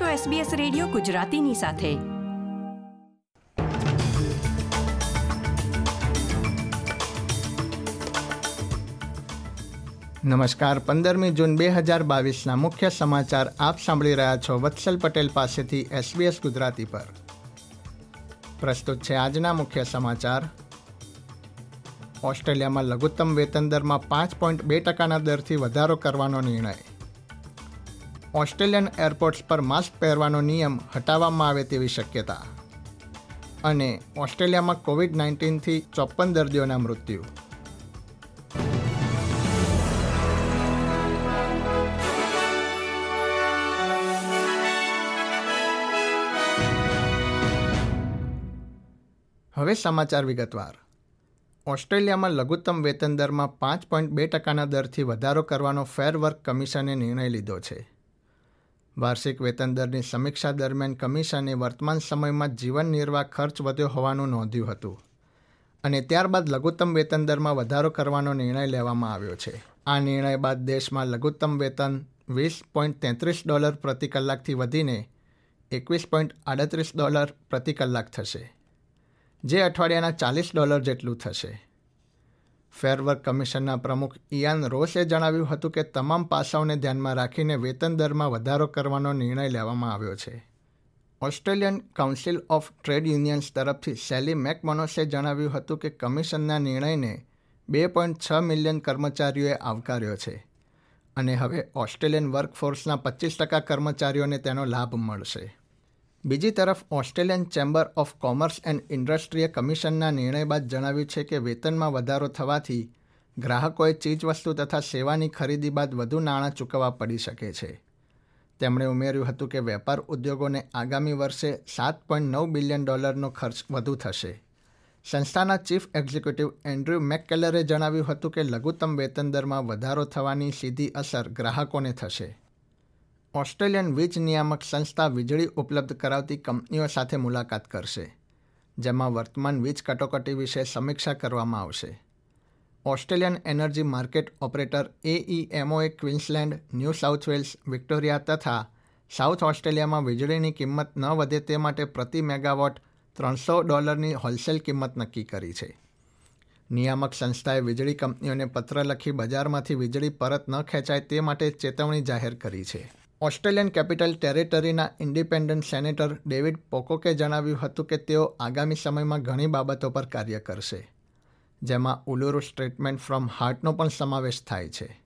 છો SBS radio ગુજરાતીની સાથે. નમસ્કાર, પંદરમી જૂન બે હજાર બાવીસના મુખ્ય સમાચાર આપ સાંભળી રહ્યા છો વત્સલ પટેલ પાસેથી એસબીએસ ગુજરાતી પર. પ્રસ્તુત છે આજના મુખ્ય સમાચાર. ઓસ્ટ્રેલિયામાં લઘુત્તમ વેતન દરમાં પાંચ પોઈન્ટ બે ટકાના દરથી વધારો કરવાનો નિર્ણય. ઓસ્ટ્રેલિયન એરપોર્ટ્સ પર માસ્ક પહેરવાનો નિયમ હટાવવામાં આવે તેવી શક્યતા. અને ઓસ્ટ્રેલિયામાં કોવિડ નાઇન્ટીનથી ચોપન દર્દીઓના મૃત્યુ. હવે સમાચાર વિગતવાર. ઓસ્ટ્રેલિયામાં લઘુત્તમ વેતન દરમાં પાંચ પોઈન્ટ બે ટકાના દરથી વધારો કરવાનો ફેર વર્ક કમિશને નિર્ણય લીધો છે. વાર્ષિક વેતન દરની સમીક્ષા દરમિયાન કમિશને વર્તમાન સમયમાં જીવન નિર્વાહ ખર્ચ વધ્યો હોવાનું નોંધ્યું હતું અને ત્યારબાદ લઘુત્તમ વેતન દરમાં વધારો કરવાનો નિર્ણય લેવામાં આવ્યો છે. આ નિર્ણય બાદ દેશમાં લઘુત્તમ વેતન વીસ પોઈન્ટ તેત્રીસ ડોલર પ્રતિ કલાકથી વધીને એકવીસ પોઈન્ટ આડત્રીસ ડોલર પ્રતિ કલાક થશે, જે અઠવાડિયાના ચાલીસ ડોલર જેટલું થશે. ફેરવર્ક કમિશનના પ્રમુખ ઇયાન રોસે જણાવ્યું હતું કે તમામ પાસાઓને ધ્યાનમાં રાખીને વેતન દરમાં વધારો કરવાનો નિર્ણય લેવામાં આવ્યો છે. Australian Council of Trade Unions તરફથી સેલી મેકમોનોસે જણાવ્યું હતું કે કમિશનના નિર્ણયને બે પોઈન્ટ છ મિલિયન કર્મચારીઓએ આવકાર્યો છે અને હવે ઓસ્ટ્રેલિયન વર્કફોર્સના પચીસ ટકા કર્મચારીઓને તેનો લાભ મળશે. બીજી તરફ Australian Chamber of Commerce and ઇન્ડસ્ટ્રીએ કમિશનના નિર્ણય બાદ જણાવ્યું છે કે વેતનમાં વધારો થવાથી ગ્રાહકોએ ચીજવસ્તુ તથા સેવાની ખરીદી બાદ વધુ નાણાં ચૂકવવા પડી શકે છે. તેમણે ઉમેર્યું હતું કે વેપાર ઉદ્યોગોને આગામી વર્ષે સાત પોઈન્ટ નવ બિલિયન ડોલરનો ખર્ચ વધુ થશે. સંસ્થાના ચીફ એક્ઝિક્યુટિવ એન્ડ્રુ મેકકેલરે જણાવ્યું હતું કે લઘુત્તમ વેતન દરમાં વધારો થવાની સીધી અસર ગ્રાહકોને થશે. ઓસ્ટ્રેલિયન વીજ નિયામક સંસ્થા વીજળી ઉપલબ્ધ કરાવતી કંપનીઓ સાથે મુલાકાત કરશે, જેમાં વર્તમાન વીજ કટોકટી વિશે સમીક્ષા કરવામાં આવશે. Australian Energy Market Operator એઈએમઓએ Queensland, New South Wales, Victoria તથા સાઉથ ઓસ્ટ્રેલિયામાં વીજળીની કિંમત ન વધે તે માટે પ્રતિ મેગાવોટ ત્રણસો ડોલરની હોલસેલ કિંમત નક્કી કરી છે. નિયામક સંસ્થાએ વીજળી કંપનીઓને પત્ર લખી બજારમાંથી વીજળી પરત ન ખેંચાય તે માટે ચેતવણી જાહેર કરી છે. ઓસ્ટ્રેલિયન કેપિટલ ટેરેટરીના ઇન્ડિપેન્ડન્ટ સેનેટર ડેવિડ પોકોકે જણાવ્યું હતું કે તેઓ આગામી સમયમાં ઘણી બાબતો પર કાર્ય કરશે, જેમાં ઉલુરુ સ્ટેટમેન્ટ ફ્રોમ હાર્ટનો પણ સમાવેશ થાય છે.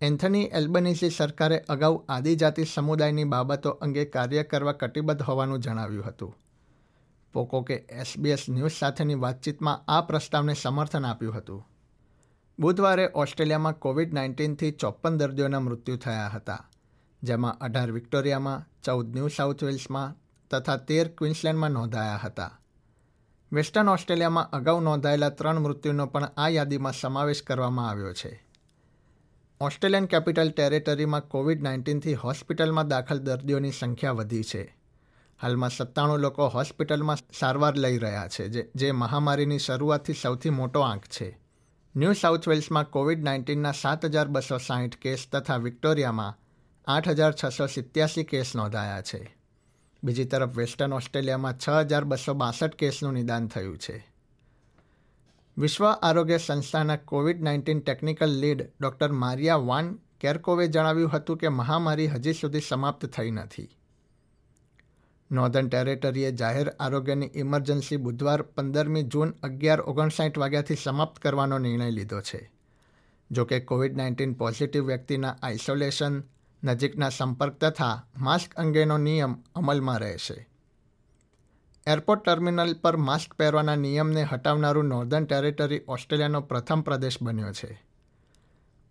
એન્થની એલ્બનીસી સરકારે અગાઉ આદિજાતિ સમુદાયની બાબતો અંગે કાર્ય કરવા કટિબદ્ધ હોવાનું જણાવ્યું હતું. પોકોકે એસબીએસ ન્યૂઝ સાથેની વાતચીતમાં આ પ્રસ્તાવને સમર્થન આપ્યું હતું. બુધવારે ઓસ્ટ્રેલિયામાં કોવિડ નાઇન્ટીનથી ચોપ્પન દર્દીઓના મૃત્યુ થયા હતા. જેમાં અઢાર વિક્ટોરિયામાં, ચૌદ ન્યૂ સાઉથ વેલ્સમાં તથા તેર ક્વિન્સલેન્ડમાં નોંધાયા હતા. વેસ્ટર્ન ઓસ્ટ્રેલિયામાં અગાઉ નોંધાયેલા ત્રણ મૃત્યુનો પણ આ યાદીમાં સમાવેશ કરવામાં આવ્યો છે. ઓસ્ટ્રેલિયન કેપિટલ ટેરેટરીમાં કોવિડ નાઇન્ટીનથી હોસ્પિટલમાં દાખલ દર્દીઓની સંખ્યા વધી છે. હાલમાં સત્તાણું લોકો હોસ્પિટલમાં સારવાર લઈ રહ્યા છે, જે જે મહામારીની શરૂઆતથી સૌથી મોટો આંક છે. ન્યૂ સાઉથ વેલ્સમાં કોવિડ નાઇન્ટીનના સાત હજાર બસો સાહીઠ કેસ તથા વિક્ટોરિયામાં આઠ હજાર છસો સિત્યાસી કેસ નોંધાયા છે. બીજી તરફ વેસ્ટર્ન ઓસ્ટ્રેલિયામાં છ હજાર બસો બાસઠ કેસનું નિદાન થયું છે. વિશ્વ આરોગ્ય સંસ્થાના COVID nineteen technical lead doctor Maria Van કેરકોવે જણાવ્યું હતું કે મહામારી હજી સુધી સમાપ્ત થઈ નથી. નોર્ધન ટેરેટરીએ જાહેર આરોગ્યની ઇમરજન્સી બુધવાર પંદરમી જૂન અગિયાર ઓગણસાઠ વાગ્યાથી સમાપ્ત કરવાનો નિર્ણય લીધો છે. જોકે કોવિડ નાઇન્ટીન પોઝિટિવ વ્યક્તિના આઇસોલેશન નજીકના સંપર્ક તથા માસ્ક અંગેનો નિયમ અમલમાં રહેશે. એરપોર્ટ ટર્મિનલ પર માસ્ક પહેરવાના નિયમને હટાવનારું નોર્ધન ટેરેટરી ઓસ્ટ્રેલિયાનો પ્રથમ પ્રદેશ બન્યો છે.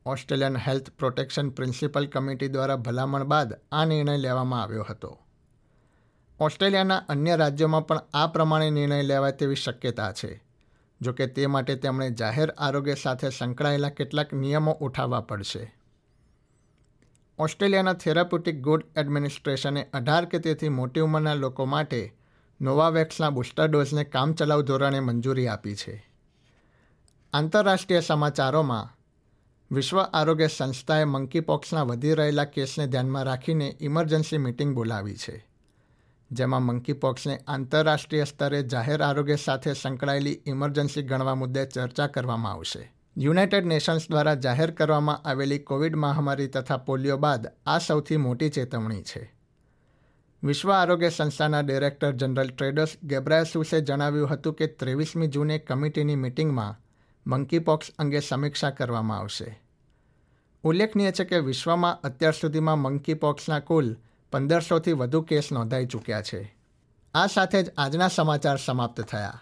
Australian Health Protection Principal Committee દ્વારા ભલામણ બાદ આ નિર્ણય લેવામાં આવ્યો હતો. ઓસ્ટ્રેલિયાના અન્ય રાજ્યોમાં પણ આ પ્રમાણે નિર્ણય લેવાય તેવી શક્યતા છે, જોકે તે માટે તેમણે જાહેર આરોગ્ય સાથે સંકળાયેલા કેટલાક નિયમો ઉઠાવવા પડશે. ઓસ્ટ્રેલિયાના થેરાપ્યુટિક ગુડ એડમિનિસ્ટ્રેશને અઢાર કે તેથી મોટી ઉંમરના લોકો માટે નોવાવેક્સના બુસ્ટર ડોઝને કામચલાઉ ધોરણે મંજૂરી આપી છે. આંતરરાષ્ટ્રીય સમાચારોમાં, વિશ્વ આરોગ્ય સંસ્થાએ મંકીપોક્સના વધી રહેલા કેસને ધ્યાનમાં રાખીને ઇમરજન્સી મિટિંગ બોલાવી છે. જેમાં મંકીપોક્સને આંતરરાષ્ટ્રીય સ્તરે જાહેર આરોગ્ય સાથે સંકળાયેલી ઇમરજન્સી ગણવા મુદ્દે ચર્ચા કરવામાં આવશે. યુનાઇટેડ નેશન્સ દ્વારા જાહેર કરવામાં આવેલી કોવિડ મહામારી તથા પોલિયો બાદ આ સૌથી મોટી ચેતવણી છે. વિશ્વ આરોગ્ય સંસ્થાના ડિરેક્ટર જનરલ ટ્રેડર્સ ગેબ્રાયસુસે જણાવ્યું હતું કે ત્રેવીસમી જૂને કમિટીની મિટિંગમાં મંકીપોક્સ અંગે સમીક્ષા કરવામાં આવશે. ઉલ્લેખનીય છે કે વિશ્વમાં અત્યાર સુધીમાં મંકીપોક્સના કુલ પંદરસોથી વધુ કેસ નોંધાઈ ચૂક્યા છે. આ સાથે જ આજના સમાચાર સમાપ્ત થયા.